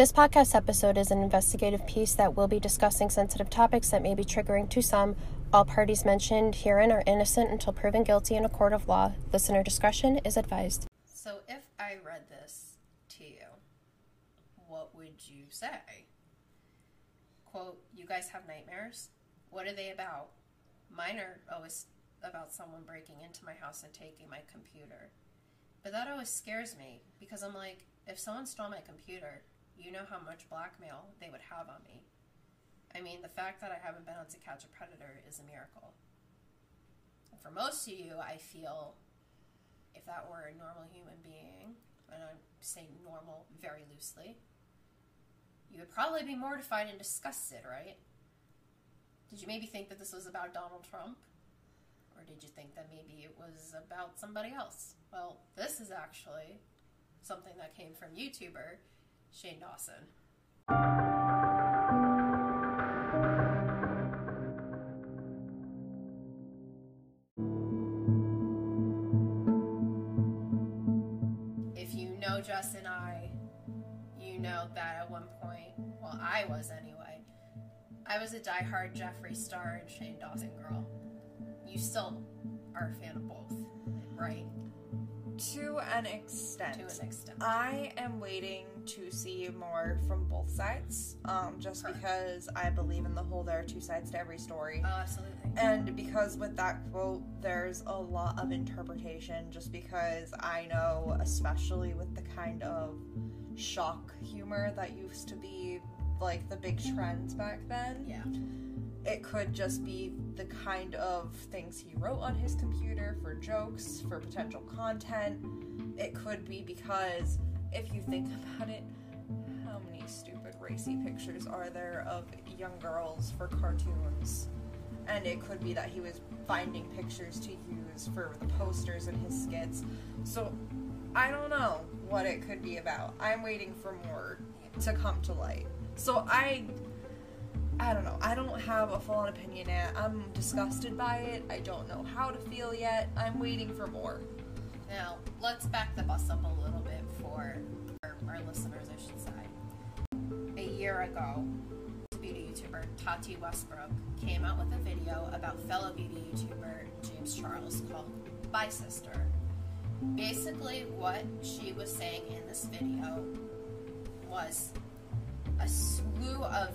This podcast episode is an investigative piece that will be discussing sensitive topics that may be triggering to some. All parties mentioned herein are innocent until proven guilty in a court of law. Listener discretion is advised. So, if I read this to you, what would you say? Quote, You guys have nightmares? What are they about? Mine are always about someone breaking into my house and taking my computer. But that always scares me because I'm like, if someone stole my computer, you know how much blackmail they would have on me. I mean, the fact that I haven't been on To Catch a Predator is a miracle. And for most of you, I feel if that were a normal human being, and I'm saying normal very loosely, you would probably be mortified and disgusted, right? Did you maybe think that this was about Donald Trump? Or did you think that maybe it was about somebody else? Well, this is actually something that came from YouTuber Shane Dawson. If you know Jess and I, you know that at one point, well, I was anyway, I was a diehard Jeffree Star and Shane Dawson girl. You still are a fan of both, right? To an extent. To an extent. I am waiting to see more from both sides, um, just because I believe in the whole there are two sides to every story. Oh, absolutely. And because with that quote, there's a lot of interpretation, just because I know, especially with the kind of shock humor that used to be like the big trends back then, Yeah. It could just be the kind of things he wrote on his computer for jokes, for potential content. It could be because, if you think about it, how many stupid racy pictures are there of young girls for cartoons? And it could be that he was finding pictures to use for the posters in his skits. So, I don't know what it could be about. I'm waiting for more to come to light. So, I I don't know. I don't have a full on opinion yet. I'm disgusted by it. I don't know how to feel yet. I'm waiting for more. Now, let's back the bus up a little bit for our, our listeners, I should say. A year ago, beauty YouTuber Tati Westbrook came out with a video about fellow beauty YouTuber James Charles called Bye Sister. Basically, what she was saying in this video was a slew of,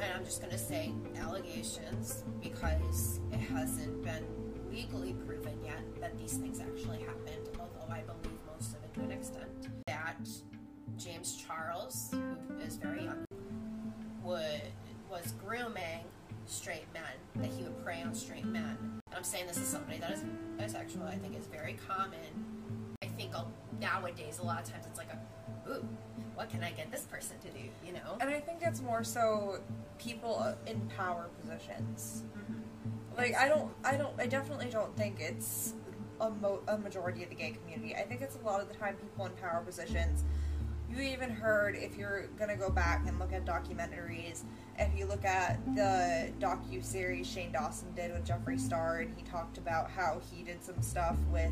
and I'm just going to say allegations because it hasn't been legally proven yet that these things actually happened, although I believe most of it to an extent. That James Charles, who is very young, would was grooming straight men, that he would prey on straight men. And I'm saying this is somebody that is bisexual, I think is very common. I think nowadays, a lot of times it's like a, ooh, what can I get this person to do, you know? And I think it's more so people in power positions. Mm-hmm. Like I don't, I don't, I definitely don't think it's a, mo- a majority of the gay community. I think it's a lot of the time people in power positions. You even heard if you're gonna go back and look at documentaries. If you look at the docu series Shane Dawson did with Jeffree Star, and he talked about how he did some stuff with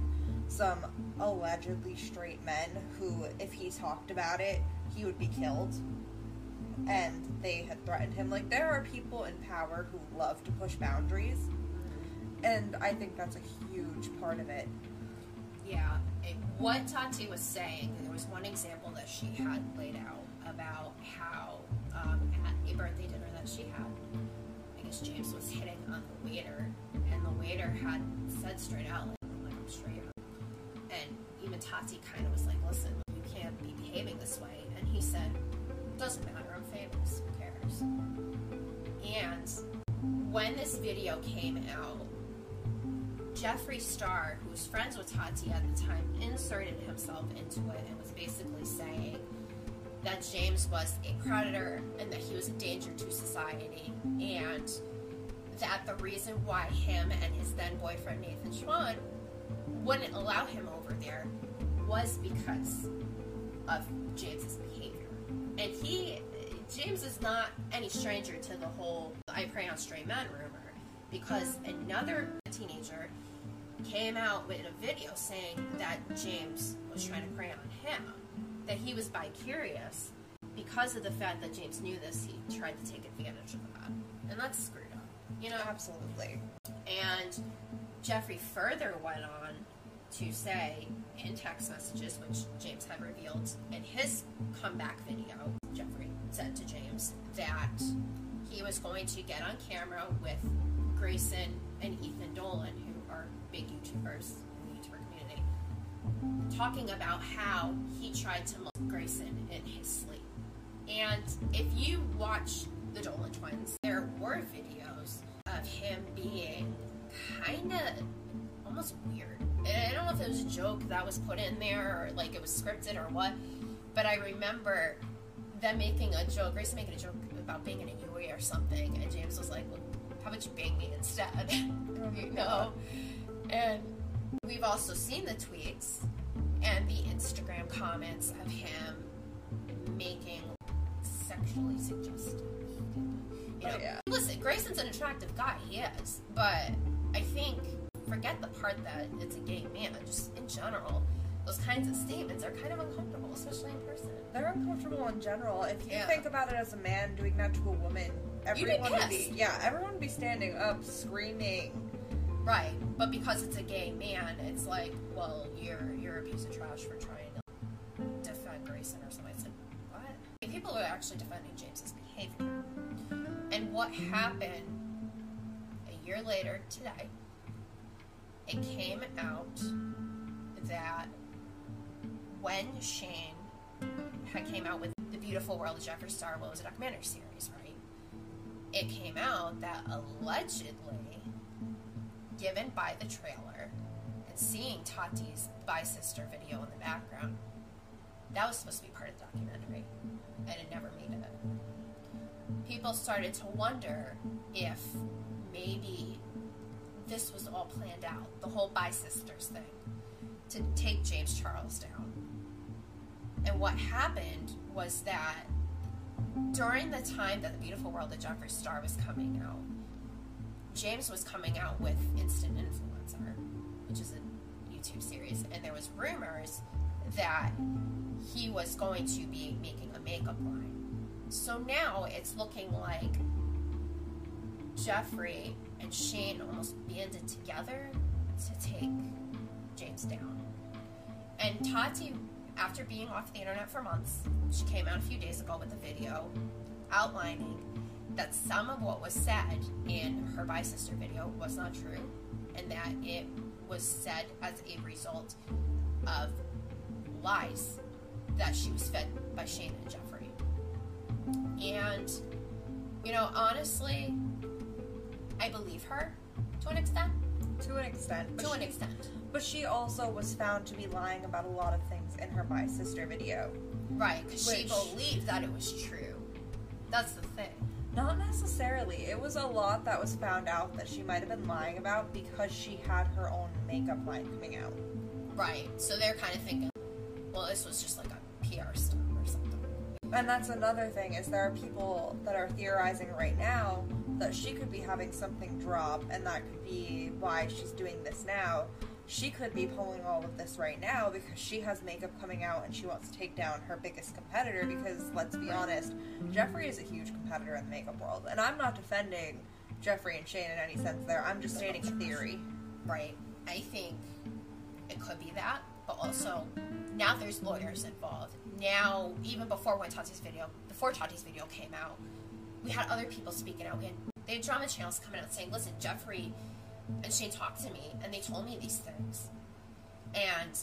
some allegedly straight men who, if he talked about it, he would be killed. And they had threatened him. Like, there are people in power who love to push boundaries. And I think that's a huge part of it. Yeah, it, what Tati was saying, there was one example that she had laid out about how um, at a birthday dinner that she had, I guess James was hitting on the waiter, and the waiter had said straight out, like, I'm, straight. And even Tati kind of was like, listen, you can't be behaving this way. And he said, doesn't matter, I'm famous, who cares? And when this video came out, Jeffree Star, who was friends with Tati at the time, inserted himself into it and was basically saying that James was a predator and that he was a danger to society, and that the reason why him and his then boyfriend Nathan Schwandt wouldn't allow him over there was because of James's behavior. And he, James is not any stranger to the whole I prey on stray men rumor because another teenager came out with a video saying that James was trying to prey on him, that he was bi-curious, because of the fact that James knew this, he tried to take advantage of that, and that's screwed up. You know, Absolutely. and Jeffree further went on to say in text messages, which James had revealed in his comeback video, Jeffree said to James that he was going to get on camera with Grayson and Ethan Dolan, who are big YouTubers in the YouTuber community, talking about how he tried to molest Grayson in his sleep. And if you watch the Dolan twins, there were videos of him being kind of almost weird. And I don't know if it was a joke that was put in there or like it was scripted or what, but I remember them making a joke, Grace making a joke about banging a Yui or something, and James was like, well, how about you bang me instead? you oh know? And we've also seen the tweets and the Instagram comments of him making sexually suggestive. You oh, know, Oh, yeah. listen, Grayson's an attractive guy, he is, but I think forget the part that it's a gay man. Just in general, those kinds of statements are kind of uncomfortable, especially in person. They're uncomfortable in general. If you Yeah. think about it as a man doing that to a woman, everyone would be yeah, everyone would be standing up screaming. Right, but because it's a gay man, it's like, well, you're you're a piece of trash for trying to defend Grayson or something. I said, what? And people are actually defending James's behavior. And what happened a year later today? It came out that when Shane had came out with the Beautiful World of Jeffree Star, what was a documentary series, right? It came out that allegedly given by the trailer and seeing Tati's Bye Sister video in the background, that was supposed to be part of the documentary, and it never made it. People started to wonder if maybe this was all planned out, the whole Bye Sisters thing, to take James Charles down. And what happened was that during the time that the Beautiful World of Jeffree Star was coming out, James was coming out with Instant Influencer, which is a YouTube series, and there was rumors that he was going to be making a makeup line. So now it's looking like Jeffree and Shane almost banded together to take James down. And Tati, after being off the internet for months, she came out a few days ago with a video outlining that some of what was said in her Bye Sister video was not true, and that it was said as a result of lies that she was fed by Shane and Jeffree. And, you know, honestly, I believe her to an extent. To an extent. To she, an extent. But she also was found to be lying about a lot of things in her Bye Sister video. Right, because she believed that it was true. That's the thing. Not necessarily. It was a lot that was found out that she might have been lying about because she had her own makeup line coming out. Right. So they're kind of thinking, well, this was just like a PR stunt or something. And that's another thing is there are people that are theorizing right now that she could be having something drop and that could be why she's doing this now. She could be pulling all of this right now because she has makeup coming out and she wants to take down her biggest competitor because let's be honest, Jeffree is a huge competitor in the makeup world. And I'm not defending Jeffree and Shane in any sense there. I'm just stating a theory. Right. I think it could be that, but also now there's lawyers involved. Now, even before when Tati's video, before Tati's video came out, we had other people speaking out. We had, they had drama channels coming out saying, "Listen, Jeffree and Shane talked to me, and they told me these things." And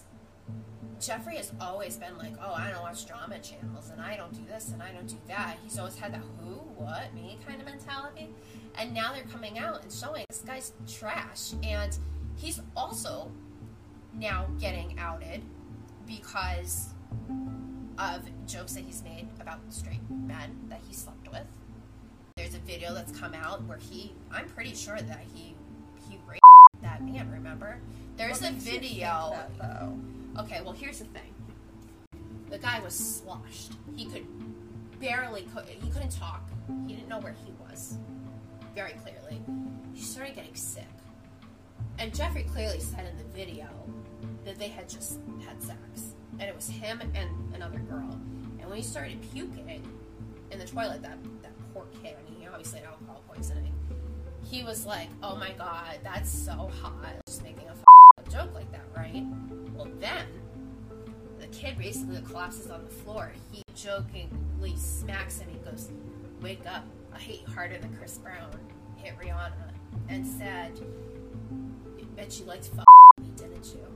Jeffree has always been like, "Oh, I don't watch drama channels, and I don't do this, and I don't do that." He's always had that "who, what, me" kind of mentality. And now they're coming out and showing this guy's trash, and he's also now getting outed because of jokes that he's made about straight men that he slept with. There's a video that's come out where he, I'm pretty sure that he he raped that man. Remember? There's What a makes you think video. that, though. Okay, well here's the thing. The guy was sloshed. He could barely co- he couldn't talk. He didn't know where he was. Very clearly. He started getting sick. And Jeffree clearly said in the video that they had just had sex. And it was him and another girl. And when he started puking in the toilet, that that poor kid. I mean, he obviously alcohol poisoning. He was like, "Oh my god, that's so hot." Just making a f- joke like that, right? Well, then the kid basically collapses on the floor. He jokingly smacks him. He goes, "Wake up! I hate harder than Chris Brown hit Rihanna," and said, "Bet you liked f- me, didn't you?"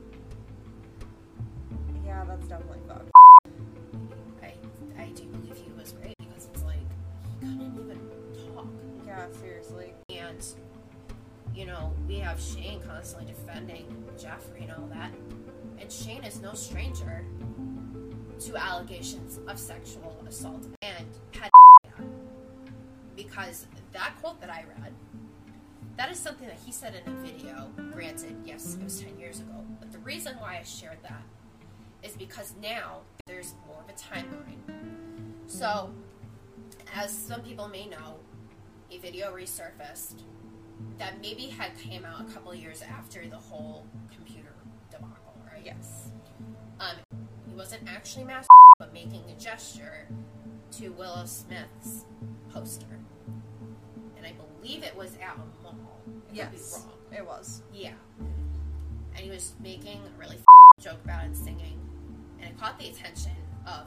Yeah, that's definitely fucked. Yeah, seriously. And, you know, we have Shane constantly defending Jeffree and all that. And Shane is no stranger to allegations of sexual assault and had because that quote that I read, that is something that he said in a video. Granted, yes, it was 10 years ago. But the reason why I shared that is because now there's more of a timeline. So, as some people may know, a video resurfaced that maybe had came out a couple years after the whole computer debacle, right? Yes. Um, he wasn't actually masturbating, but making a gesture to Willow Smith's poster, and I believe it was at a mall. I could Yes. be wrong. It was. Yeah. And he was making a really joke about it, singing, and it caught the attention of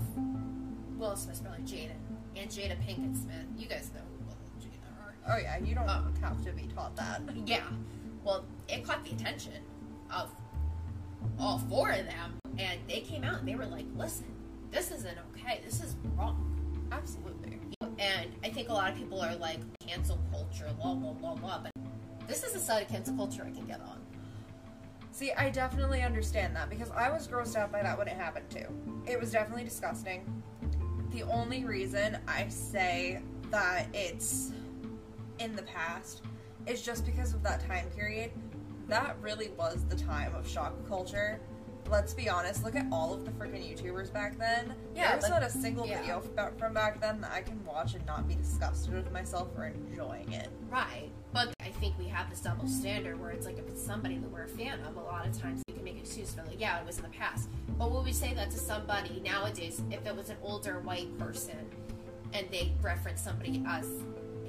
Willow Smith's brother Jaden and Jada Pinkett Smith. You guys know Oh yeah, you don't Oh. have to be taught that. Yeah. Well, it caught the attention of all four of them, and they came out and they were like, listen, this isn't okay. This is wrong. Absolutely. And I think a lot of people are like, cancel culture, blah, blah, blah, blah. But this is a side of cancel culture I can get on. See, I definitely understand that because I was grossed out by that when it happened too. It was definitely disgusting. The only reason I say that it's in the past is just because of that time period. That really was the time of shock culture. Let's be honest, look at all of the freaking YouTubers back then. Yeah, There's but- not a single yeah. video from back then that I can watch and not be disgusted with myself for enjoying it. Right. But I think we have this double standard where it's like if it's somebody that we're a fan of, a lot of times we can make excuses for like, yeah, it was in the past. But would we say that to somebody nowadays if it was an older white person and they reference somebody as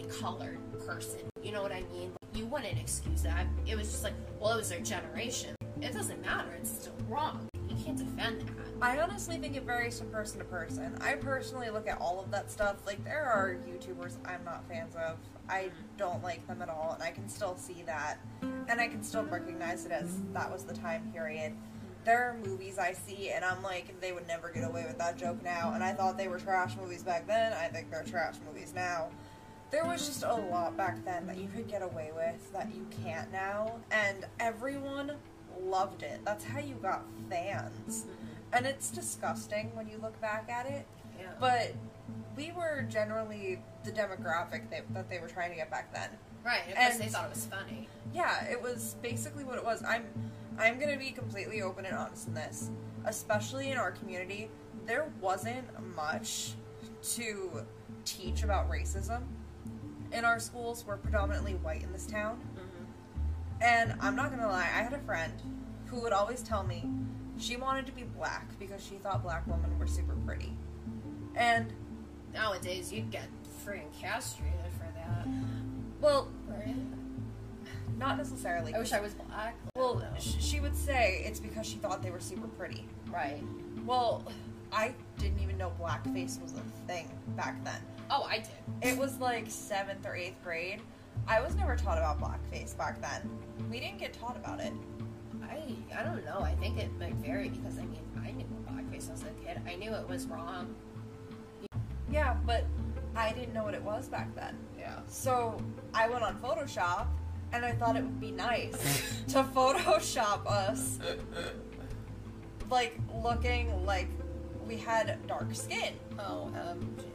colored person? You know what I mean? You wouldn't excuse that. It was just like, well, it was their generation. It doesn't matter. It's still wrong. You can't defend that. I honestly think it varies from person to person. I personally look at all of that stuff. Like, there are YouTubers I'm not fans of. I don't like them at all, and I can still see that. And I can still recognize it as that was the time period. There are movies I see, and I'm like, they would never get away with that joke now. And I thought they were trash movies back then. I think they're trash movies now. There was just a lot back then that you could get away with that you can't now. And everyone loved it. That's how you got fans. And it's disgusting when you look back at it. Yeah. But we were generally the demographic that, that they were trying to get back then. right. Of and- they thought it was funny. Yeah, it was basically what it was. I'm I'm gonna be completely open and honest in this. Especially in our community, there wasn't much to teach about racism. In our schools, we're predominantly white in this town. Mm-hmm. And I'm not gonna lie, I had a friend who would always tell me she wanted to be black because she thought black women were super pretty. And Nowadays, you'd get freaking castrated for that. well, Right? not necessarily. I wish I was black. Well, she would say it's because she thought they were super pretty. right. Well, I didn't even know blackface was a thing back then. Oh, I did. It was like seventh or eighth grade. I was never taught about blackface back then. We didn't get taught about it. I I don't know. I think it might vary because I mean I knew what blackface was as a kid. I knew it was wrong. Yeah, but I didn't know what it was back then. Yeah. So I went on Photoshop and I thought it would be nice to Photoshop us like looking like we had dark skin. Oh, MG.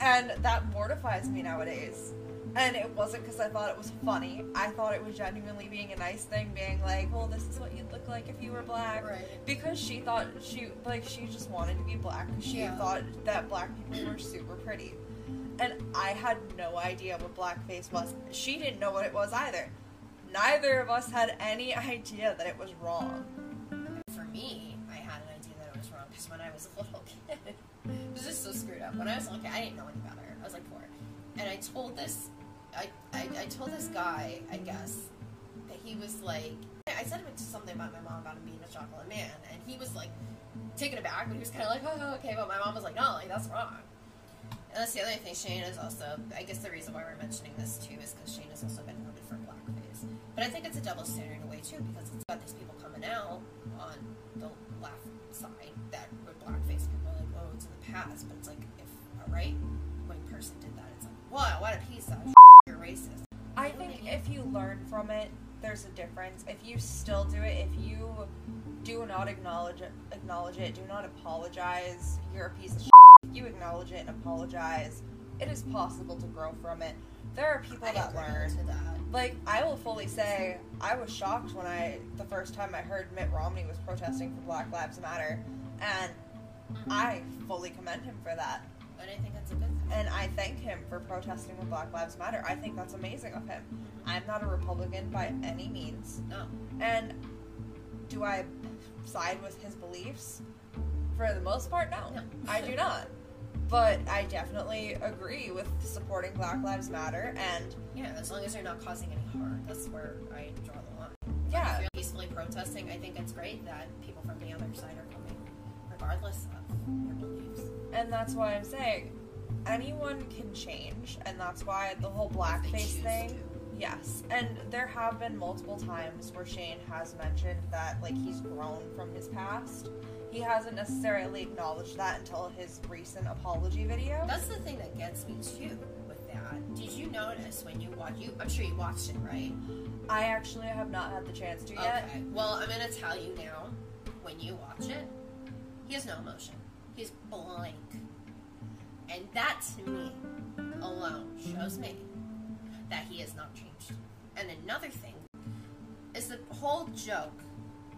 And that mortifies me nowadays. And it wasn't because I thought it was funny. I thought it was genuinely being a nice thing, being like, well, this is what you'd look like if you were black. Right. Because she thought she, like, she just wanted to be black. She Yeah. thought that black people were super pretty. And I had no idea what blackface was. She didn't know what it was either. Neither of us had any idea that it was wrong. For me, I had an idea that it was wrong because when I was a little kid, it was just so screwed up. When I was like, I didn't know any better. I was like four, and I told this, I, I, I told this guy, I guess, that he was like, I said something about my mom about him being a chocolate man, and he was like taken aback, but he was kind of like, oh, okay, but my mom was like, no, like that's wrong. And that's the other thing. Shane is also, I guess, the reason why we're mentioning this too is because Shane has also been noted for blackface. But I think it's a double standard in a way too because it's got these people coming out on the left side that it's in the past, but it's like if a right wing person did that, it's like, wow, what a piece of you're racist. I think if you learn from it, there's a difference. If you still do it, if you do not acknowledge it, acknowledge it, do not apologize, you're a piece of shit. If you acknowledge it and apologize, it is possible to grow from it. There are people I that learn. to that. Like I will fully say, I was shocked when I the first time I heard Mitt Romney was protesting for Black Lives Matter, and I fully commend him for that. And I think that's a good thing. And I thank him for protesting with Black Lives Matter. I think that's amazing of him. I'm not a Republican by any means. No. And do I side with his beliefs? For the most part, no. No. I do not. But I definitely agree with supporting Black Lives Matter and Yeah, as long as they're not causing any harm. That's where I draw the line. yeah, If you're peacefully protesting, I think it's great that people from the other side are coming, regardless of their beliefs. and that's why I'm saying anyone can change and that's why the whole blackface thing to. Yes, and there have been multiple times where Shane has mentioned that like he's grown from his past. He hasn't necessarily acknowledged that until his recent apology video. That's the thing that gets me too with that. Did you notice when you watch you? I'm sure you watched it, right? I actually have not had the chance to yet. Well, I'm gonna tell you now. When you watch it, he has no emotion. He's blank, and that to me alone shows me that he has not changed. And another thing is the whole joke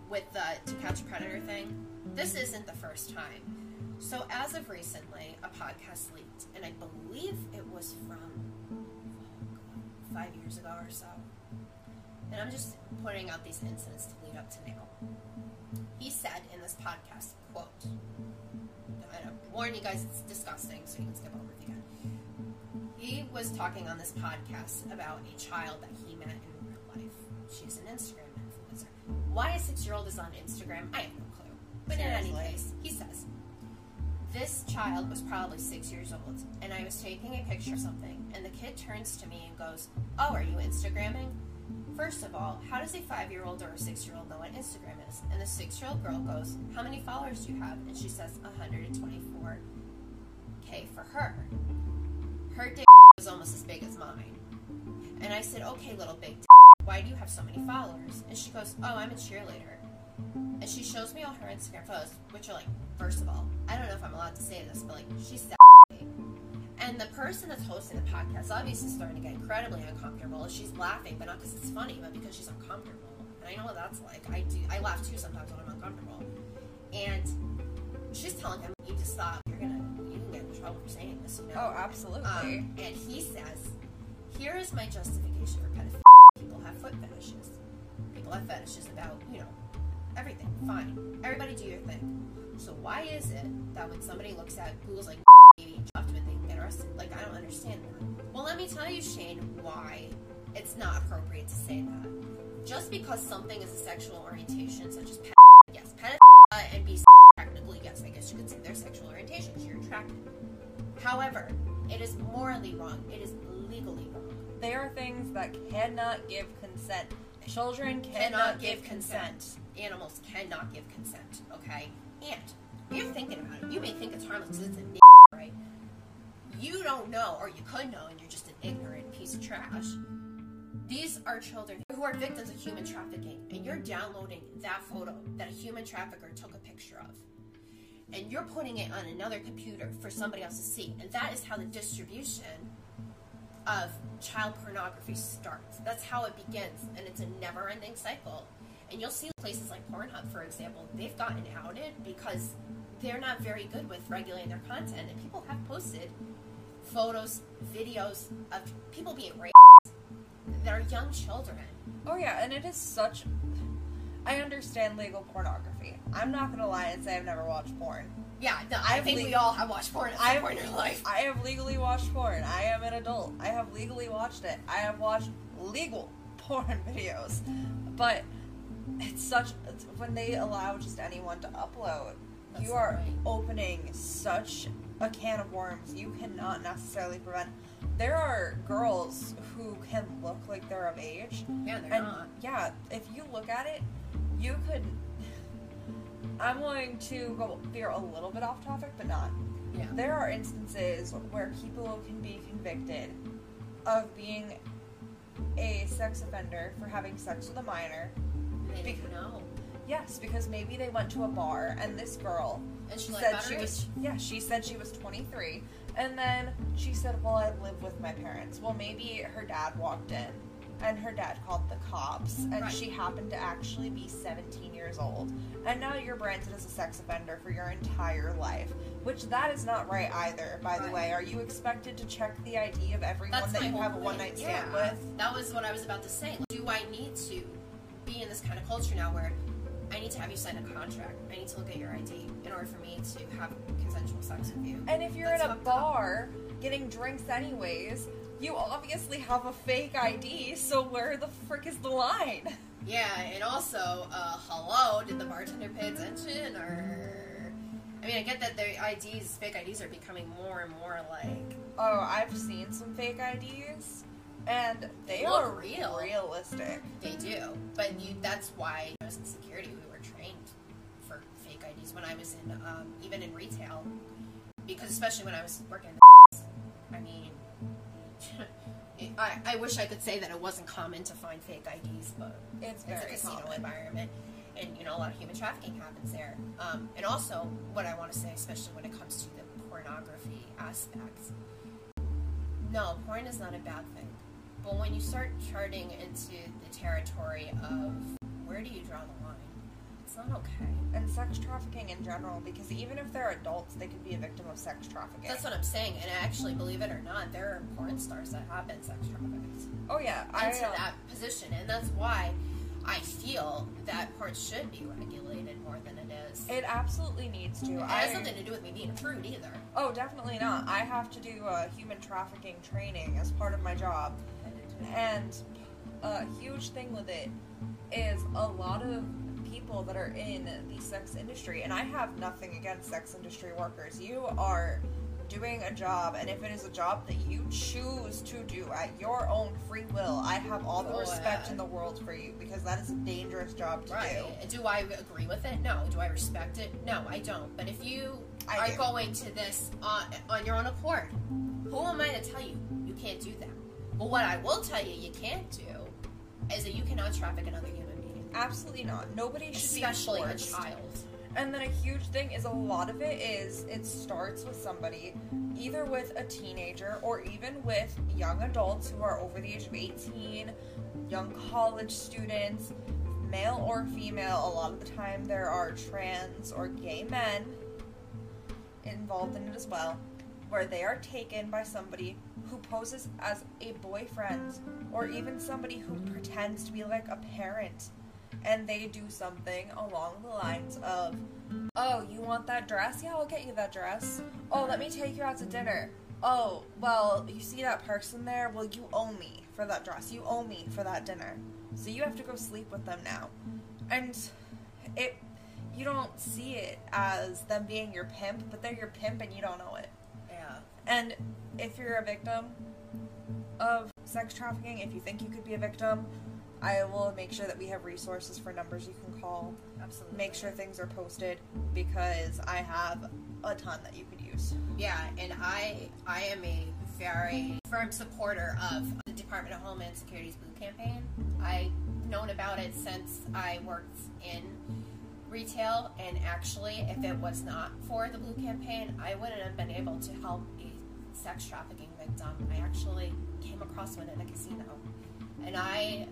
with the to catch a predator thing. This isn't the first time. So as of recently, a podcast leaked, and I believe it was from five years ago or so. And I'm just pointing out these incidents to lead up to now. He said in this podcast, quote, and I warn you guys, it's disgusting, so you can skip over it again. He was talking on this podcast about a child that he met in real life. She's an Instagram influencer. Why a six year old is on Instagram, I have no clue. But in any case, he says, this child was probably six years old, and I was taking a picture of something, and the kid turns to me and goes, Oh, are you Instagramming? First of all, how does a five year old or a six year old know what Instagram is? And the six year old girl goes, How many followers do you have? And she says, 124K for her. Her dick was almost as big as mine. And I said, Okay, little big dick, why do you have so many followers? And she goes, Oh, I'm a cheerleader. And she shows me all her Instagram photos, which are like, first of all, I don't know if I'm allowed to say this, but like, she's. And the person that's hosting the podcast obviously starting to get incredibly uncomfortable. She's laughing, but not because it's funny, but because she's uncomfortable. And I know what that's like. I do. I laugh too sometimes when I'm uncomfortable. And she's telling him, "You just stop. You're gonna. You can get in trouble for saying this. You know." Oh, absolutely. Um, and he says, "Here is my justification for pedophilia. People have foot fetishes. People have fetishes about you know everything. Fine. Everybody do your thing. So why is it that when somebody looks at Google's like with, they can get arrested? Like I don't understand that. Well, let me tell you, Shane, why it's not appropriate to say that. Just because something is a sexual orientation, such as pedophilia, yes, pedophilia and be technically, yes, I guess you could say their sexual orientations. You're attracted. However, it is morally wrong. It is legally wrong. They are things that cannot give consent. Children cannot, Cannot give consent. Animals cannot give consent. Okay, and you're thinking about it. You may think it's harmless because it's a? You don't know, or you could know, and you're just an ignorant piece of trash. These are children who are victims of human trafficking, and you're downloading that photo that a human trafficker took a picture of. And you're putting it on another computer for somebody else to see. And that is how the distribution of child pornography starts. That's how it begins, and it's a never ending cycle. And you'll see places like Pornhub, for example, they've gotten outed because they're not very good with regulating their content, and people have posted photos, videos of people being raped that are young children. Oh yeah, and it is such. I understand legal pornography. I'm not gonna lie and say I've never watched porn. Yeah, no, I I've think le- we all have watched porn I've- point in our life. I have legally watched porn. I am an adult. I have legally watched it. I have watched legal porn videos. But it's such it's, when they allow just anyone to upload, That's you are right. opening such a can of worms you cannot necessarily prevent. There are girls who can look like they're of age, Yeah, they're and not. yeah, if you look at it, you could. I'm going to go veer a little bit off topic, but not. Yeah. There are instances where people can be convicted of being a sex offender for having sex with a minor. They Bec- didn't know. Yes, because maybe they went to a bar and this girl And she said she was yeah, she said she was 23 and then she said, "Well, I live with my parents." Well, maybe her dad walked in and her dad called the cops and Right. she happened to actually be 17 years old. And now you're branded as a sex offender for your entire life, which that is not right either, by the way. Are you expected to check the ID of everyone That's that you have a one night stand Yeah, with? That was what I was about to say. Do I need to be in this kind of culture now where I need to have you sign a contract? I need to look at your ID in order for me to have consensual sex with you. And if you're That's in a fucked up. bar getting drinks anyways, you obviously have a fake ID, so where the frick is the line? Yeah, and also, uh, hello, did the bartender pay attention? Or. I mean, I get that their IDs, fake IDs, are becoming more and more like. Oh, I've seen some fake IDs, and they Look are real. realistic. They do. But you that's why I was in security. We were trained for fake IDs when I was in, um, even in retail. Because especially when I was working in the I mean, I, I wish I could say that it wasn't common to find fake IDs, but It's it's a casino common. environment, and you know a lot of human trafficking happens there. Um, and also, what I want to say, especially when it comes to the pornography aspect, no, porn is not a bad thing. But when you start charting into the territory of where do you draw the line, it's not okay. And sex trafficking in general, because even if they're adults, they could be a victim of sex trafficking. That's what I'm saying. And actually, believe it or not, there are porn stars that have been sex trafficked. oh yeah, I into uh, that position, and that's why I feel that part should be regulated more than it is. It absolutely needs to. It I, has nothing to do with me being a prude either. oh, definitely not. I have to do uh, human trafficking training as part of my job, and a huge thing with it is a lot of people that are in the sex industry, and I have nothing against sex industry workers. You are doing a job, and if it is a job that you choose to do at your own free will, I have all the Go respect ahead. in the world for you because that is a dangerous job to Right. do. Do I agree with it? No. Do I respect it? No, I don't. But if you I are do. going to this on, on your own accord, who am I to tell you you can't do that? But what I will tell you you can't do is that you cannot traffic another human being, Absolutely not. Nobody should especially be a child. And then a huge thing is a lot of it is it starts with somebody, either with a teenager or even with young adults who are over the age of 18, young college students, male or female. A lot of the time there are trans or gay men involved in it as well, where they are taken by somebody who poses as a boyfriend or even somebody who pretends to be like a parent and they do something along the lines of, Oh, you want that dress? Yeah, I'll get you that dress. Oh, let me take you out to dinner. Oh, well, you see that person there? Well, you owe me for that dress. You owe me for that dinner. So you have to go sleep with them now. And it you don't see it as them being your pimp, but they're your pimp and you don't know it. And if you're a victim of sex trafficking, if you think you could be a victim, I will make sure that we have resources for numbers you can call. Absolutely. Make sure things are posted because I have a ton that you could use. Yeah, and I I am a very firm supporter of the Department of Homeland Security's Blue Campaign. I've known about it since I worked in retail, and actually, if it was not for the Blue Campaign, I wouldn't have been able to help sex trafficking victim. I actually came across one in a casino, and I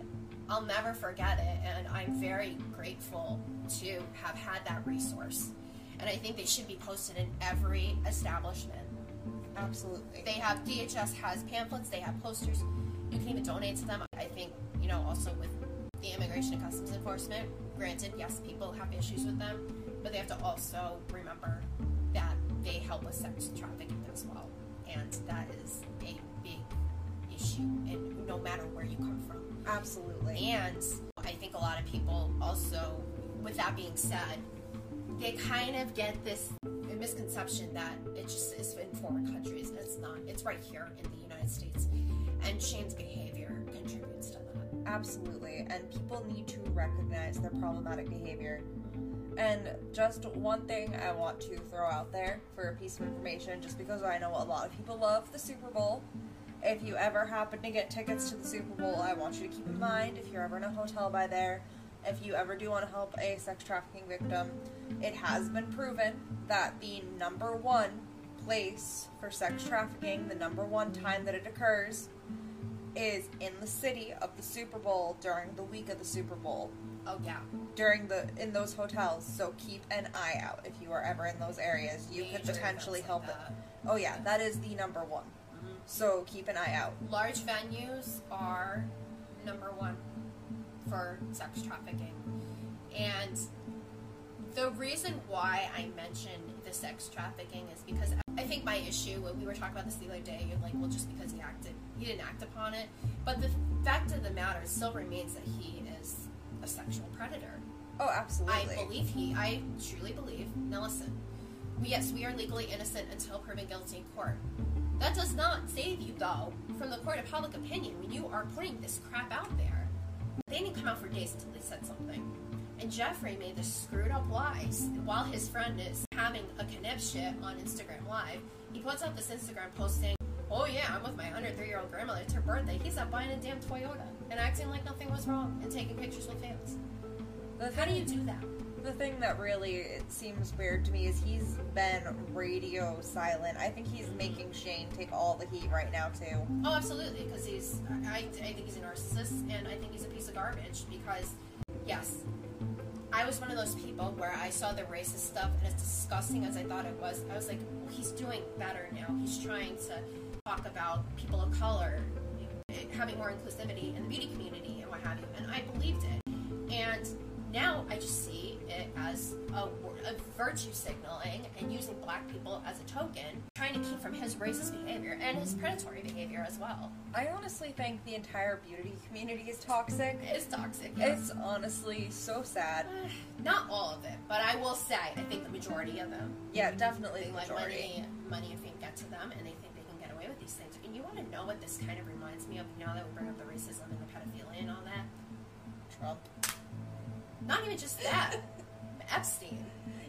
I'll never forget it, and I'm very grateful to have had that resource. And I think they should be posted in every establishment. Absolutely. They have DHS has pamphlets, they have posters. You can even donate to them. I think you know also with the Immigration and Customs Enforcement. Granted, yes, people have issues with them, but they have to also remember that they help with sex trafficking as well, and that is a big issue, and no matter where you come from. Absolutely. And I think a lot of people also, with that being said, they kind of get this misconception that it just is in foreign countries. It's not. It's right here in the United States. And Shane's behavior contributes to that. Absolutely. And people need to recognize their problematic behavior. And just one thing I want to throw out there for a piece of information, just because I know a lot of people love the Super Bowl. If you ever happen to get tickets to the Super Bowl, I want you to keep in mind if you're ever in a hotel by there, if you ever do want to help a sex trafficking victim, it has been proven that the number one place for sex trafficking, the number one time that it occurs, is in the city of the Super Bowl during the week of the Super Bowl. Oh yeah. During the in those hotels, so keep an eye out if you are ever in those areas. You could potentially events help like it. Oh yeah, that is the number one. Mm-hmm. So keep an eye out. Large venues are number one for sex trafficking. And the reason why I mentioned the sex trafficking is because I think my issue, when we were talking about this the other day, you're like, well, just because he acted, he didn't act upon it. But the fact of the matter still remains that he is a sexual predator. Oh, absolutely. I believe he, I truly believe. Now listen, yes, we are legally innocent until proven guilty in court. That does not save you, though, from the court of public opinion when you are putting this crap out there. They didn't come out for days until they said something. And Jeffree made this screwed up lies while his friend is having a connip shit on Instagram Live. He puts out this Instagram post saying, Oh yeah, I'm with my 103 year old grandmother. It's her birthday. He's out buying a damn Toyota and acting like nothing was wrong and taking pictures with fans. The How do you do that? The thing that really it seems weird to me is he's been radio silent. I think he's making Shane take all the heat right now too. Oh, absolutely, because he's. I, I think he's a narcissist, and I think he's a piece of garbage. Because, yes, I was one of those people where I saw the racist stuff, and as disgusting as I thought it was, I was like, well, he's doing better now. He's trying to talk about people of color having more inclusivity in the beauty community and what have you, and I believed it. And now I just see it as a, a virtue signaling and using black people as a token, trying to keep from his racist behavior and his predatory behavior as well. I honestly think the entire beauty community is toxic. It's toxic. yes. It's honestly so sad. not all of it, but I will say I think the majority of them. Yeah, definitely the majority. money, money and fame get to them, and they you want to know what this kind of reminds me of now that we bring up the racism and the pedophilia and all that? Trump. Not even just that. Epstein.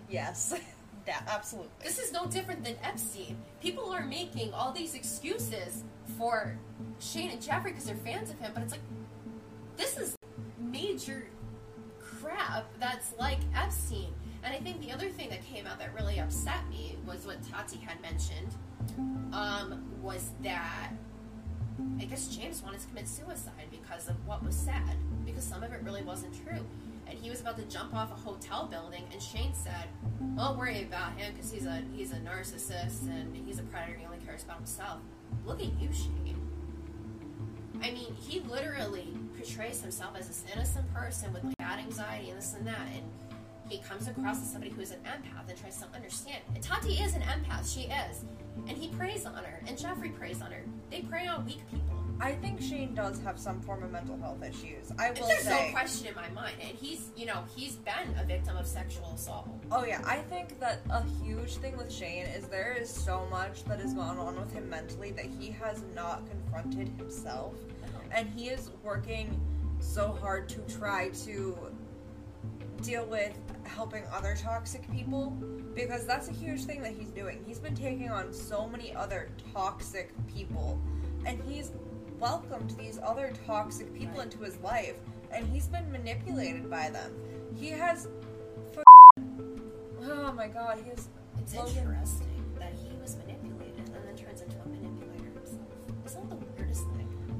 Yes. yeah, absolutely. This is no different than Epstein. People are making all these excuses for Shane and Jeffree because they're fans of him, but it's like, this is major crap that's like Epstein. And I think the other thing that came out that really upset me was what Tati had mentioned, um, was that I guess James wanted to commit suicide because of what was said, because some of it really wasn't true. And he was about to jump off a hotel building, and Shane said, "Don't worry about him because he's a he's a narcissist and he's a predator. He only cares about himself." Look at you, Shane. I mean, he literally portrays himself as this innocent person with like bad anxiety and this and that, and he comes across as somebody who's an empath and tries to understand. And Tati is an empath, she is, and he preys on her, and Jeffree preys on her. They prey on weak people. I think Shane does have some form of mental health issues. I will say. There's say. no question in my mind, and he's, you know, he's been a victim of sexual assault. Oh yeah, I think that a huge thing with Shane is there is so much that has gone on with him mentally that he has not confronted himself, uh-huh. and he is working so hard to try to deal with helping other toxic people because that's a huge thing that he's doing. He's been taking on so many other toxic people, and he's welcomed these other toxic people Right. into his life, and he's been manipulated by them. He has Oh my god, he is. It's Logan- interesting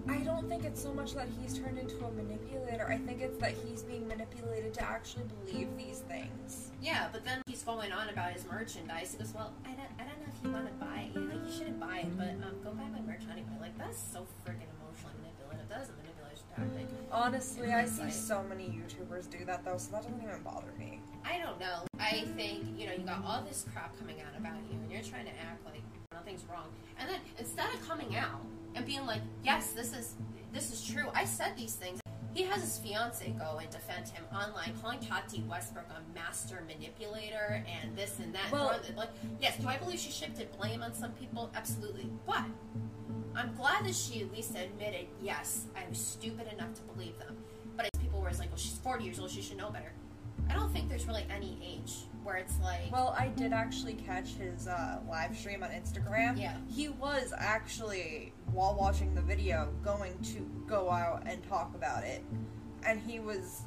I don't think it's so much that he's turned into a manipulator. I think it's that he's being manipulated to actually believe these things. Yeah, but then he's going on about his merchandise. He goes, "Well, I don't, I don't know if you want to buy it. Like, you shouldn't buy it, but um, go buy my merch anyway." Like, that's so freaking emotionally manipulative. That is a manipulation tactic. Honestly, I see hindsight. so many YouTubers do that though, so that doesn't even bother me. I don't know. I I think you know you got all this crap coming out about you, and you're trying to act like nothing's wrong. And then instead of coming out and being like, "Yes, this is this is true. I said these things." He has his fiance go and defend him online, calling Tati Westbrook a master manipulator and this and that. Well- like, yes, do I believe she shifted blame on some people? Absolutely. But I'm glad that she at least admitted, yes, I was stupid enough to believe them. But people were like, well, she's 40 years old, she should know better. I don't think there's really any age where it's like, Well, I did actually catch his uh, live stream on Instagram. Yeah. He was actually, while watching the video, going to go out and talk about it. And he was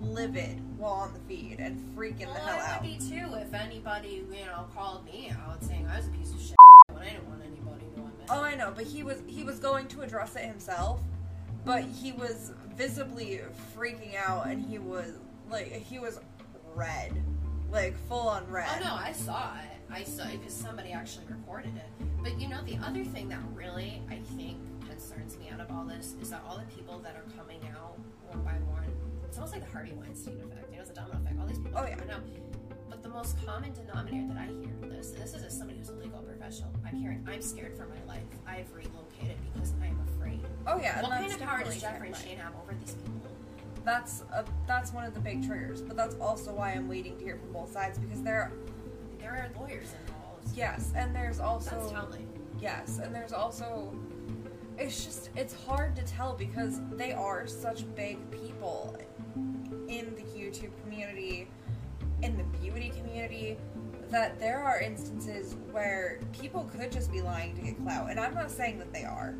livid while on the feed and freaking well, the hell I out. would be too if anybody, you know, called me out saying I was a piece of shit when I didn't want anybody to admit. Oh, I know, but he was he was going to address it himself, but he was visibly freaking out, and he was like he was red, like full on red. Oh no, I saw it. I saw it because somebody actually recorded it. But you know, the other thing that really I think concerns me out of all this is that all the people that are coming out one by one, it's almost like the Harvey Weinstein effect. You know, it's a domino effect. All these people Oh, yeah. coming out. But the most common denominator that I hear in this, and this is as somebody who's a legal professional, I'm hearing I'm scared for my life. I've relocated because I am afraid. Oh yeah, what kind of power does Jeffree and. Shane have over these people? That's a, that's one of the big triggers, but that's also why I'm waiting to hear from both sides because there, There are lawyers involved. yes, and there's also That's telling. Yes, and there's also it's just it's hard to tell because they are such big people in the YouTube community, in the beauty community, that there are instances where people could just be lying to get clout. And I'm not saying that they are.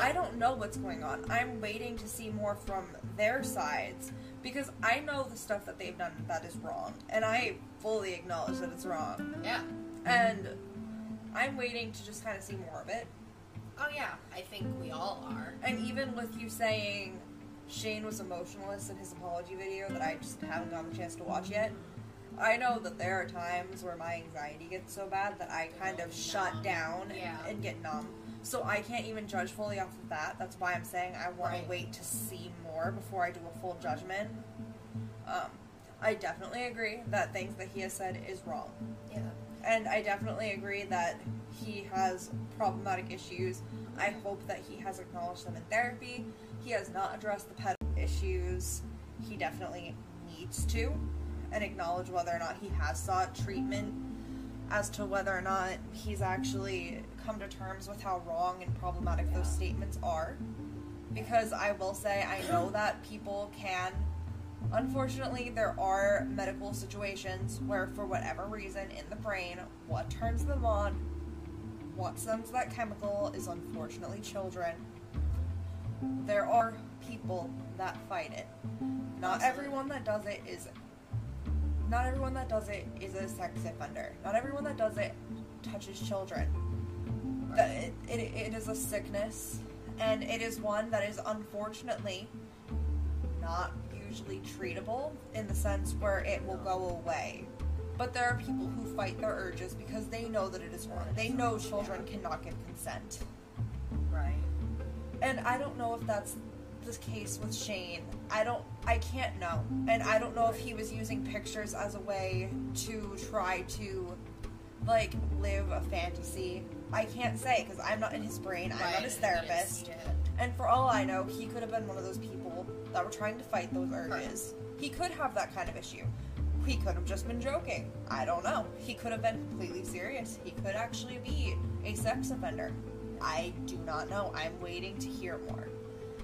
I don't know what's going on. I'm waiting to see more from their sides because I know the stuff that they've done that is wrong, and I fully acknowledge that it's wrong. Yeah. And I'm waiting to just kind of see more of it. Oh yeah, I think we all are. And even with you saying Shane was emotionless in his apology video that I just haven't gotten the chance to watch yet, I know that there are times where my anxiety gets so bad that I kind of shut down Yeah. and get numb. So I can't even judge fully off of that. That's why I'm saying I want Right. to wait to see more before I do a full judgment. Um, I definitely agree that things that he has said is wrong. Yeah. And I definitely agree that he has problematic issues. I hope that he has acknowledged them in therapy. He has not addressed the pet issues. He definitely needs to and acknowledge whether or not he has sought treatment as to whether or not he's actually come to terms with how wrong and problematic those statements are. Because I will say, I know that people can Unfortunately, there are medical situations where, for whatever reason, in the brain, what turns them on, what sends that chemical, is unfortunately children. There are people that fight it. Not everyone that does it is. Not everyone that does it is a sex offender. Not everyone that does it touches children. It, it is a sickness, and it is one that is unfortunately not usually treatable in the sense where it will go away. But there are people who fight their urges because they know that it is wrong. They know children cannot give consent. Right. And I don't know if that's the case with Shane. I don't I can't know. And I don't know if he was using pictures as a way to try to like live a fantasy. I can't say because I'm not in his brain. I'm not his therapist. And for all I know, he could have been one of those people that were trying to fight those urges. He could have that kind of issue. He could have just been joking. I don't know. He could have been completely serious. He could actually be a sex offender. I do not know. I'm waiting to hear more.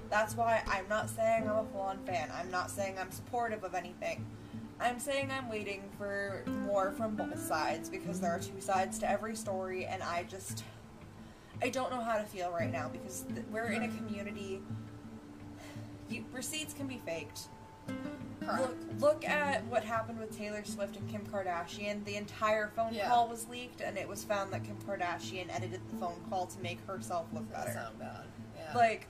That's why I'm not saying I'm a full on fan. I'm not saying I'm supportive of anything. I'm saying I'm waiting for more from both sides because there are two sides to every story, and I just. I don't know how to feel right now because th- we're in a community. You, receipts can be faked. Look, look at what happened with Taylor Swift and Kim Kardashian. The entire phone Yeah. call was leaked, and it was found that Kim Kardashian edited the phone call to make herself look That better. sound bad. Yeah. Like,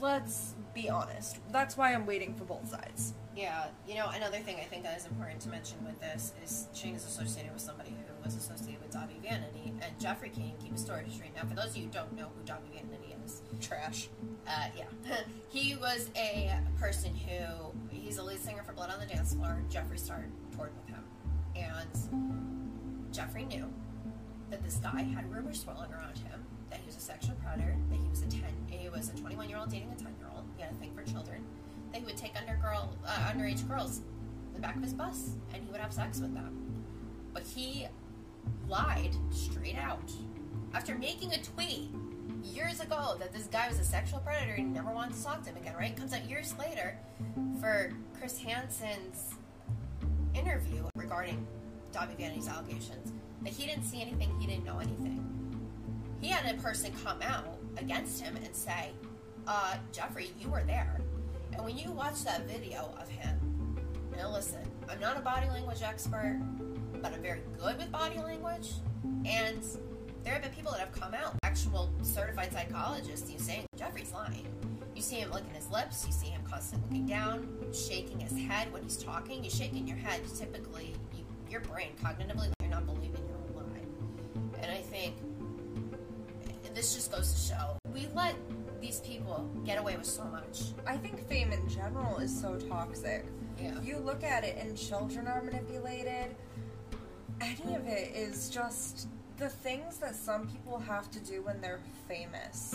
let's be honest. That's why I'm waiting for both sides. Yeah, you know, another thing I think that is important to mention with this is Shane is associated with somebody who was associated with Dahvie Vanity, and Jeffree King keep a story straight. Now, for those of you who don't know who Dahvie Vanity is, Trash. uh, yeah, he was a person who he's a lead singer for Blood on the Dance Floor. Jeffree Star toured with him, And Jeffree knew that this guy had rumors swirling around him that he was a sexual predator, that he was a ten, was a 21 year old dating a 10 year old. He had a thing for children. That he would take under girl, uh, underage girls in the back of his bus, and he would have sex with them. But he lied straight out after making a tweet years ago that this guy was a sexual predator and never wanted to talk to him again. Right? Comes out years later for Chris Hansen's interview regarding Dahvie Vanity's allegations that he didn't see anything, he didn't know anything. He had a person come out against him and say, uh, Jeffree, you were there. And when you watch that video of him, now listen, I'm not a body language expert, but I'm very good with body language. And there have been people that have come out, actual certified psychologists, you saying Jeffree's lying. You see him licking his lips, you see him constantly looking down, shaking his head when he's talking. you're shaking your head, typically, you, your brain cognitively, you're not believing your own lie. And I think this just goes to show we let these people get away with so much. I think fame in general is so toxic. Yeah. You look at it and children are manipulated. Any of it is just the things that some people have to do when they're famous.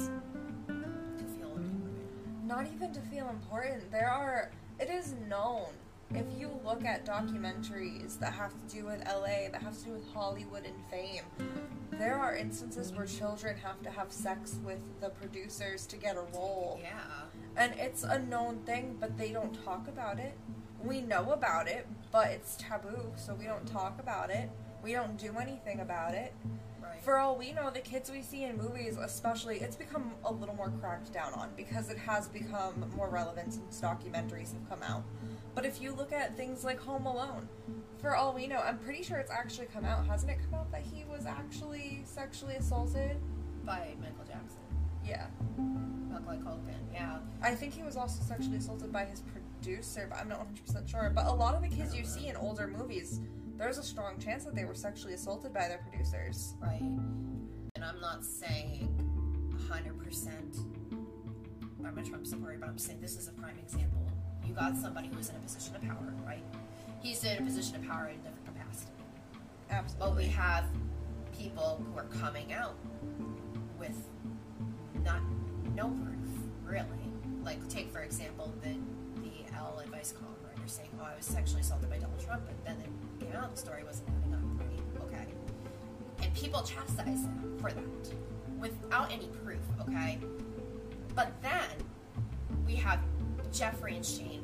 To feel important. Not even to feel important. There are, it is known. If you look at documentaries that have to do with LA, that have to do with Hollywood and fame, there are instances where children have to have sex with the producers to get a role. Yeah. And it's a known thing, but they don't talk about it. We know about it, but it's taboo, so we don't talk about it. We don't do anything about it. Right. For all we know, the kids we see in movies, especially, it's become a little more cracked down on because it has become more relevant since documentaries have come out. But if you look at things like Home Alone, for all we know, I'm pretty sure it's actually come out. Hasn't it come out that he was actually sexually assaulted? By Michael Jackson. Yeah. Macaulay Culkin. Yeah. I think he was also sexually assaulted by his producer, but I'm not 100% sure. But a lot of the kids you see in older movies, there's a strong chance that they were sexually assaulted by their producers. Right. And I'm not saying 100% I'm a Trump supporter, but I'm saying this is a prime example. You got somebody who's in a position of power, right? He's in a position of power in a different capacity. Absolutely. But we have people who are coming out with not no proof, really. Like take for example the the Elle advice column writer saying, "Oh, I was sexually assaulted by Donald Trump," but then it came out the story wasn't adding up, right? Okay, and people chastise him for that without any proof, okay. But then we have Jeffree and Shane.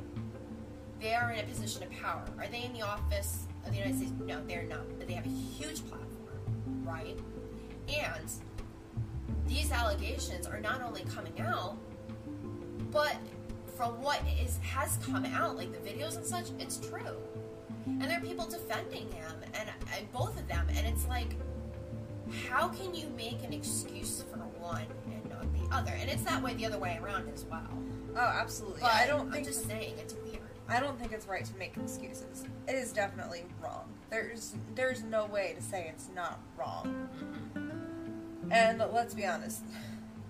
They are in a position of power. Are they in the office of the United States? No, they're not. But they have a huge platform, right? And these allegations are not only coming out, but from what is has come out, like the videos and such, it's true. And there are people defending him, and, and both of them, and it's like, how can you make an excuse for one and not the other? And it's that way the other way around as well. Oh, absolutely. But I don't I'm think just saying it's weird. I don't think it's right to make excuses. It is definitely wrong. There's there's no way to say it's not wrong. And let's be honest,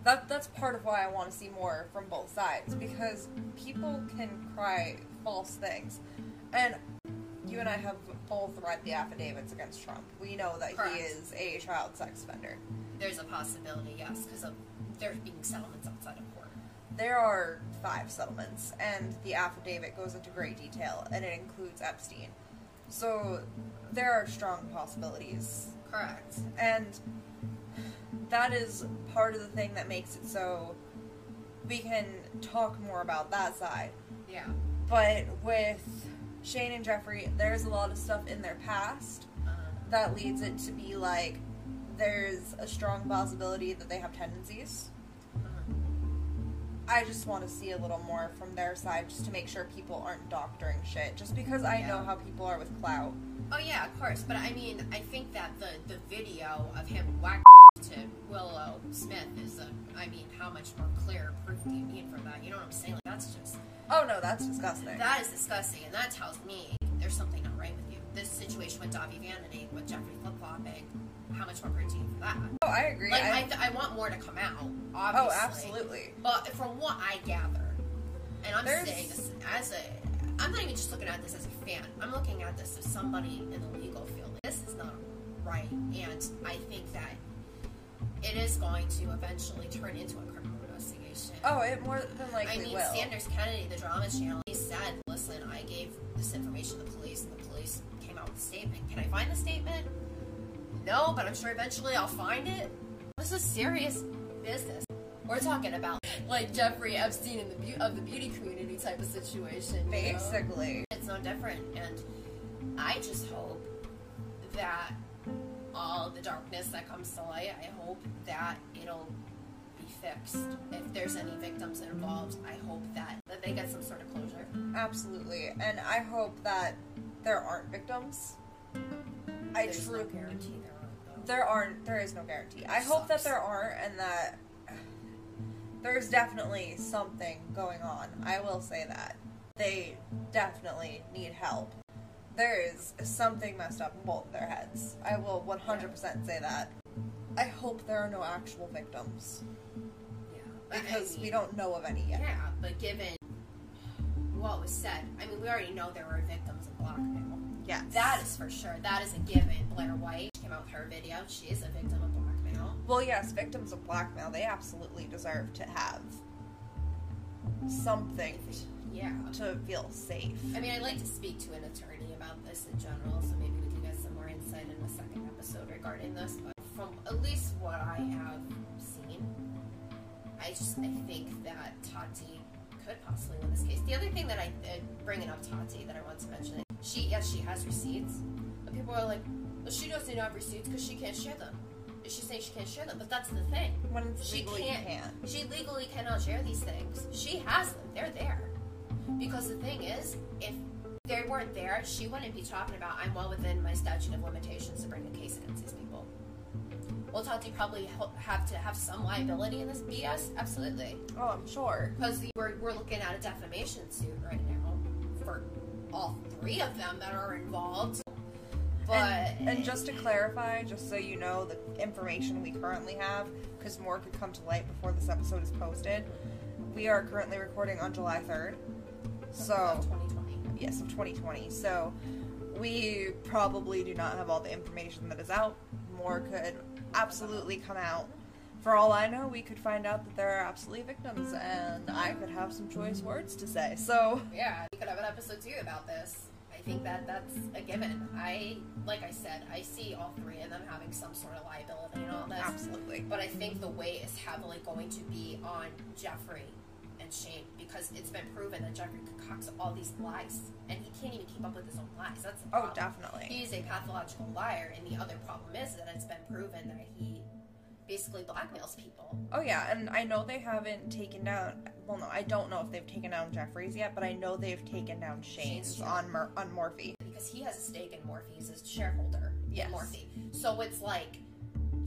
that that's part of why I want to see more from both sides because people can cry false things, and you and I have both read the affidavits against Trump. We know that Correct. he is a child sex offender. There's a possibility, yes, because of there being settlements outside of. There are five settlements, and the affidavit goes into great detail, and it includes Epstein. So there are strong possibilities, Correct. and that is part of the thing that makes it so we can talk more about that side. Yeah. But with Shane and Jeffree, there's a lot of stuff in their past Uh, that leads it to be like there's a strong possibility that they have tendencies. I just want to see a little more from their side just to make sure people aren't doctoring shit. Just because I know how people are with clout. oh yeah, of course. But I mean, I think that the the video of him whack to Willow Smith is a. I mean, how much more clear proof do you need for that? You know what I'm saying? Like that's just Oh no, that's disgusting. that is disgusting, and that tells me there's something not right with. This situation with Dahvie Vanity, with Jeffree flip flopping, how much more proof do you need for that? oh, I agree. Like, I- I, th- I want more to come out. oh, absolutely. But from what I gather, and I'm There's- saying this as a I'm not even just looking at this as a fan. I'm looking at this as somebody in the legal field. This is not right, and I think that it is going to eventually turn into a criminal investigation. Oh, it more than likely I mean, will. Sanders Kennedy, the drama channel, he said, "Listen, I gave this information to the police, and the police came out with a statement. Can I find the statement? No, but I'm sure eventually I'll find it. This is serious business. We're talking about like Jeffrey Epstein in the beau- of the beauty community type of situation. you know? Basically. it's no different, and I just hope that all the darkness that comes to light, I hope that it'll be fixed. If there's any victims involved, I hope that, that they get some sort of closure. Absolutely. And I hope that there aren't victims. I There's truly no guarantee there aren't, though. there aren't there is no guarantee. I hope that there aren't and that there's definitely something going on. I will say that. They definitely need help. There is something messed up in both of their heads. I will 100% say that. I hope there are no actual victims Yeah, but I because we don't know of any yet. Yeah, but given what was said, I mean, we already know there were victims of blackmail. Yes. That is for sure. That is a given. Blair White came out with her video. She is a victim of blackmail. Well, yes, victims of blackmail, they absolutely deserve to have something Yeah. to feel safe. I mean, I'd like to speak to an attorney about this in general, so maybe we can get some more insight in the second episode regarding this. But from at least what I have seen, I just I think that Tati could possibly win this case. The other thing that I uh, bringing up Tati that I want to mention, she yes she has receipts, but people are like, well, she doesn't have receipts because she can't share them. She's saying she can't share them, but that's the thing. When it's She can't. can. She legally cannot share these things. She has them. They're there. Because the thing is, if they weren't there, she wouldn't be talking about I'm well within my statute of limitations to bring a case against these people. Will Tati probably have to have some liability in this BS? Absolutely. Oh, I'm sure. Because we're, we're looking at a defamation suit right now for all three of them that are involved. But and, and just to clarify, just so you know, the information we currently have, because more could come to light before this episode is posted, we are currently recording on July 3rd. So, 2020. yes, of 2020. So, we probably do not have all the information that is out. More could absolutely come out. For all I know, we could find out that there are absolutely victims, and I could have some choice words to say. So, Yeah, we could have an episode two about this. I think that that's a given. I, like I said, I see all three of them having some sort of liability and all this. absolutely. But I think the weight is heavily going to be on Jeffree Shane because it's been proven that Jeffree concocts all these lies and he can't even keep up with his own lies. That's the Oh, definitely. He's a pathological liar, and the other problem is that it's been proven that he basically blackmails people. Oh yeah, and I know they haven't taken down. Well, no, I don't know if they've taken down Jeffree's yet, but I know they've taken down Shane's Shane's on Mur- on Morphe. because he has a stake in Morphe. He's a shareholder Yes. in Morphe. So it's like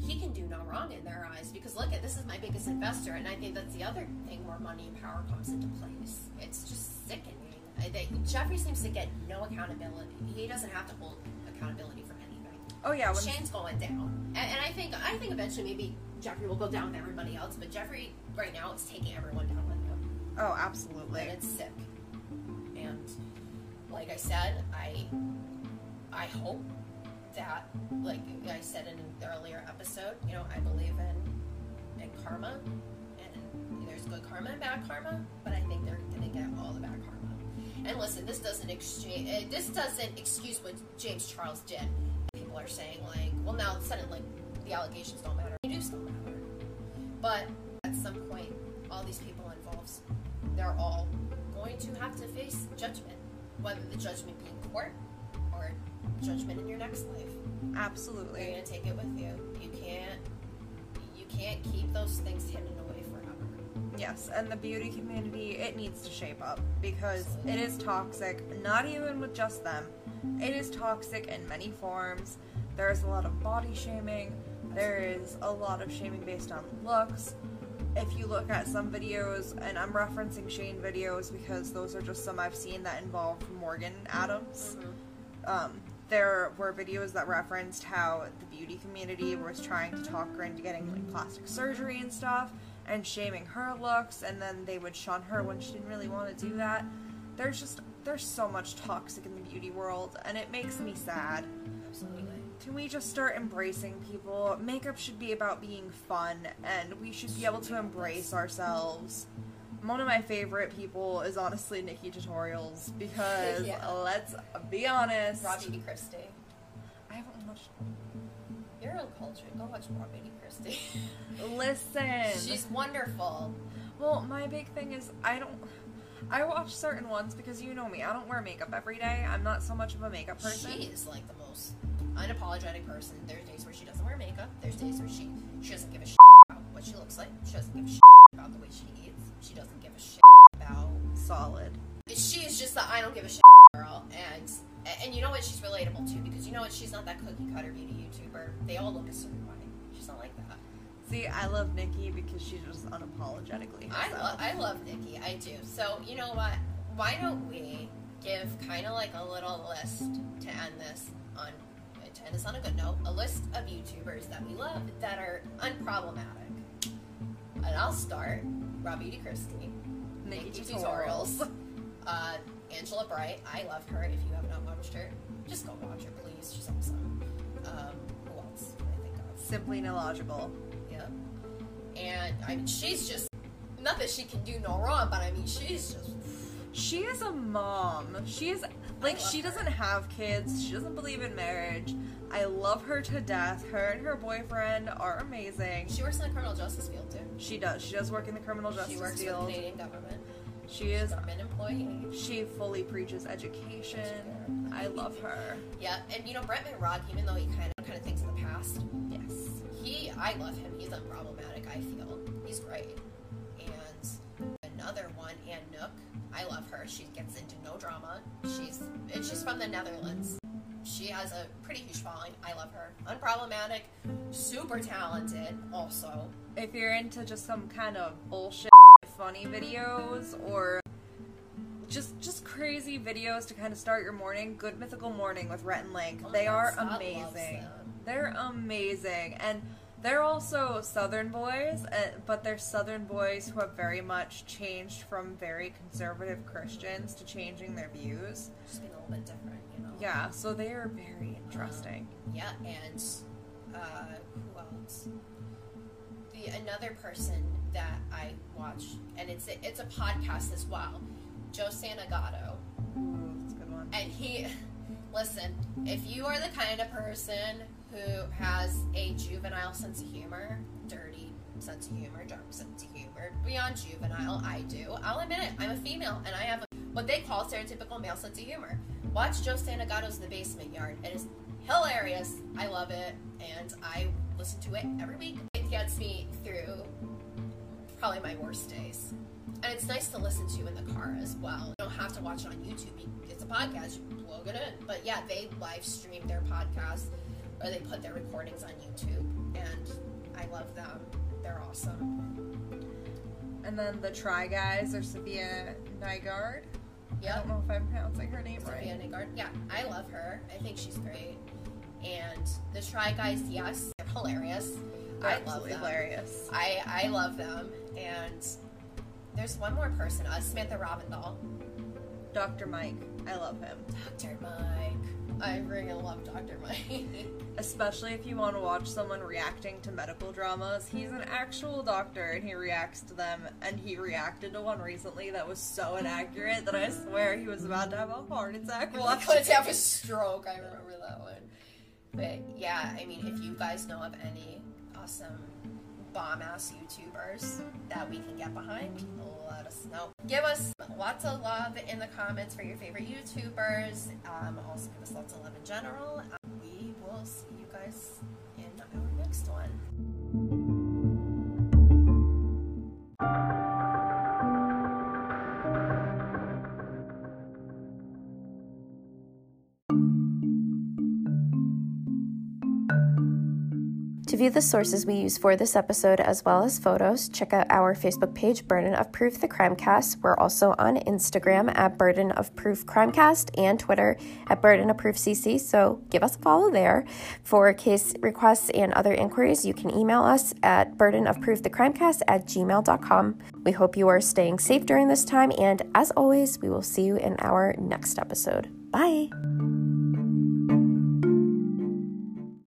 he can do no wrong in their eyes because look at this is my biggest investor, and I think that's the other thing where money and power comes into place. It's just sickening. I think Jeffree seems to get no accountability. He doesn't have to hold accountability for anything. Oh yeah, when Shane's going down, and, and I think I think eventually maybe Jeffree will go down with everybody else, but Jeffree right now is taking everyone down with him oh and absolutely. it's sick. And like I said, I I hope that, like I said in an earlier episode, you know, I believe in in karma, and there's good karma and bad karma, but I think they're gonna get all the bad karma. And listen, this doesn't exchange. Uh, this doesn't excuse what James Charles did. People are saying like, well, now suddenly the allegations don't matter. They do still matter. But at some point, all these people involved, they're all going to have to face judgment, whether the judgment be in court judgment in your next life. Absolutely. You're Absolutely. gonna take it with you. You can't. You can't keep those things hidden away forever. Yes, and the beauty community it needs to shape up because it is toxic. Not even with just them. It is toxic in many forms. There is a lot of body shaming. There is a lot of shaming based on looks. If you look at some videos, and I'm referencing Shane videos because those are just some I've seen that involve Morgan Adams. Um, there were videos that referenced how the beauty community was trying to talk her into getting like plastic surgery and stuff, and shaming her looks, and then they would shun her when she didn't really want to do that. There's just there's so much toxic in the beauty world, and it makes me sad. Absolutely. Can we just start embracing people? Makeup should be about being fun, and we should be able to embrace ourselves. One of my favorite people is honestly NikkieTutorials because Yeah. let's be honest. Robbie. Christie. I haven't watched. You're uncultured. Go watch Robbie. Christie. Listen. She's wonderful. Well, my big thing is I don't. I watch certain ones because you know me. I don't wear makeup every day. I'm not so much of a makeup person. She is like the most unapologetic person. There's days where she doesn't wear makeup. There's days where she she doesn't give a shit about what she looks like. She doesn't give a shit about the way she eats. She doesn't give a shit about. Solid. She is just the I don't give a shit girl, and and you know what? She's relatable too because you know what? She's not that cookie cutter beauty YouTuber. They all look a certain way. She's not like that. See, I love Nikki because she's just unapologetically I herself. love I love Nikki. I do. So you know what? Why don't we give kind of like a little list to end this on to end this on a good note? A list of YouTubers that we love that are unproblematic. And I'll start. Robbie D. Christie, Nikki Nikki Tutorials. Tutorials, uh, Angela Bright. I love her. If you have not watched her, just go watch her, please. She's awesome. Um, who else? I think of? Simply Nailogical. Yeah. And I mean, she's just not that she can do no wrong, but I mean, she's just She is a mom. She is like she her. doesn't have kids. She doesn't believe in marriage. I love her to death. Her and her boyfriend are amazing. she works in the criminal justice field too. She does. She does work in the criminal justice She works for the. Canadian government. She is. Government employee. She fully preaches education. I love her. Yeah, and you know Bretman Rock, even though he kind of kind of thinks in the past, Yes. he I love him. He's unproblematic. I feel he's great. And another one, Ann Nook. I love her. She gets into no drama. She's and she's from the Netherlands. She has a pretty huge following. I love her. Unproblematic, super talented. Also, If you're into just some kind of bullshit funny videos or just just crazy videos to kind of start your morning, Good Mythical Morning with Rhett and Link. Oh they God, are Scott amazing. They're amazing and they're also Southern boys, uh, but they're Southern boys who have very much changed from very conservative Christians to changing their views. just being a little bit different. Yeah, so they are very interesting. Yeah, and uh, who else? The another person that I watch, and it's a, it's a podcast as well. Joe Santagato, Ooh, that's a good one. and he, listen, if you are the kind of person who has a juvenile sense of humor, dirty sense of humor, dark sense of humor, beyond juvenile, I do. I'll admit it. I'm a female, and I have a, what they call stereotypical male sense of humor. Watch Joe Santagato's The Basement Yard. It is hilarious. I love it, and I listen to it every week. It gets me through probably my worst days. And it's nice to listen to in the car as well. You don't have to watch it on YouTube. It's a podcast. You plug it in. But yeah, they live stream their podcast or they put their recordings on YouTube. And I love them. They're awesome. And then the Try Guys are Sophia Nygaard. I Yep. don't know if I'm pronouncing her name Sophia right. Nygaard. Yeah, I love her. I think she's great. And the Try Guys, yes, they're hilarious. They're I love them. hilarious. I I love them. And there's one more person, uh, Samantha Robindahl. Dr. Mike, I love him. Dr. Mike. I really love Dr. Mike. Especially if you want to watch someone reacting to medical dramas. He's an actual doctor and he reacts to them. And he reacted to one recently that was so inaccurate that I swear he was about to have a heart attack oh watching. Let's have a stroke. I remember that one. But yeah, I mean, if you guys know of any awesome bomb ass YouTubers that we can get behind, let us know. Give us lots of love in the comments for your favorite YouTubers. Um, also, give us lots of love in general. Um, we will see you guys in our next one. Review the sources we use for this episode as well as photos, check out our Facebook page, Burden of Proof the Crimecast. We're also on Instagram at Burden of Proof Crimecast and Twitter at Burden of Proof CC, so give us a follow there. For case requests and other inquiries, you can email us at burden of proof the crimecast at gmail.com. We hope you are staying safe during this time, and as always, we will see you in our next episode. Bye.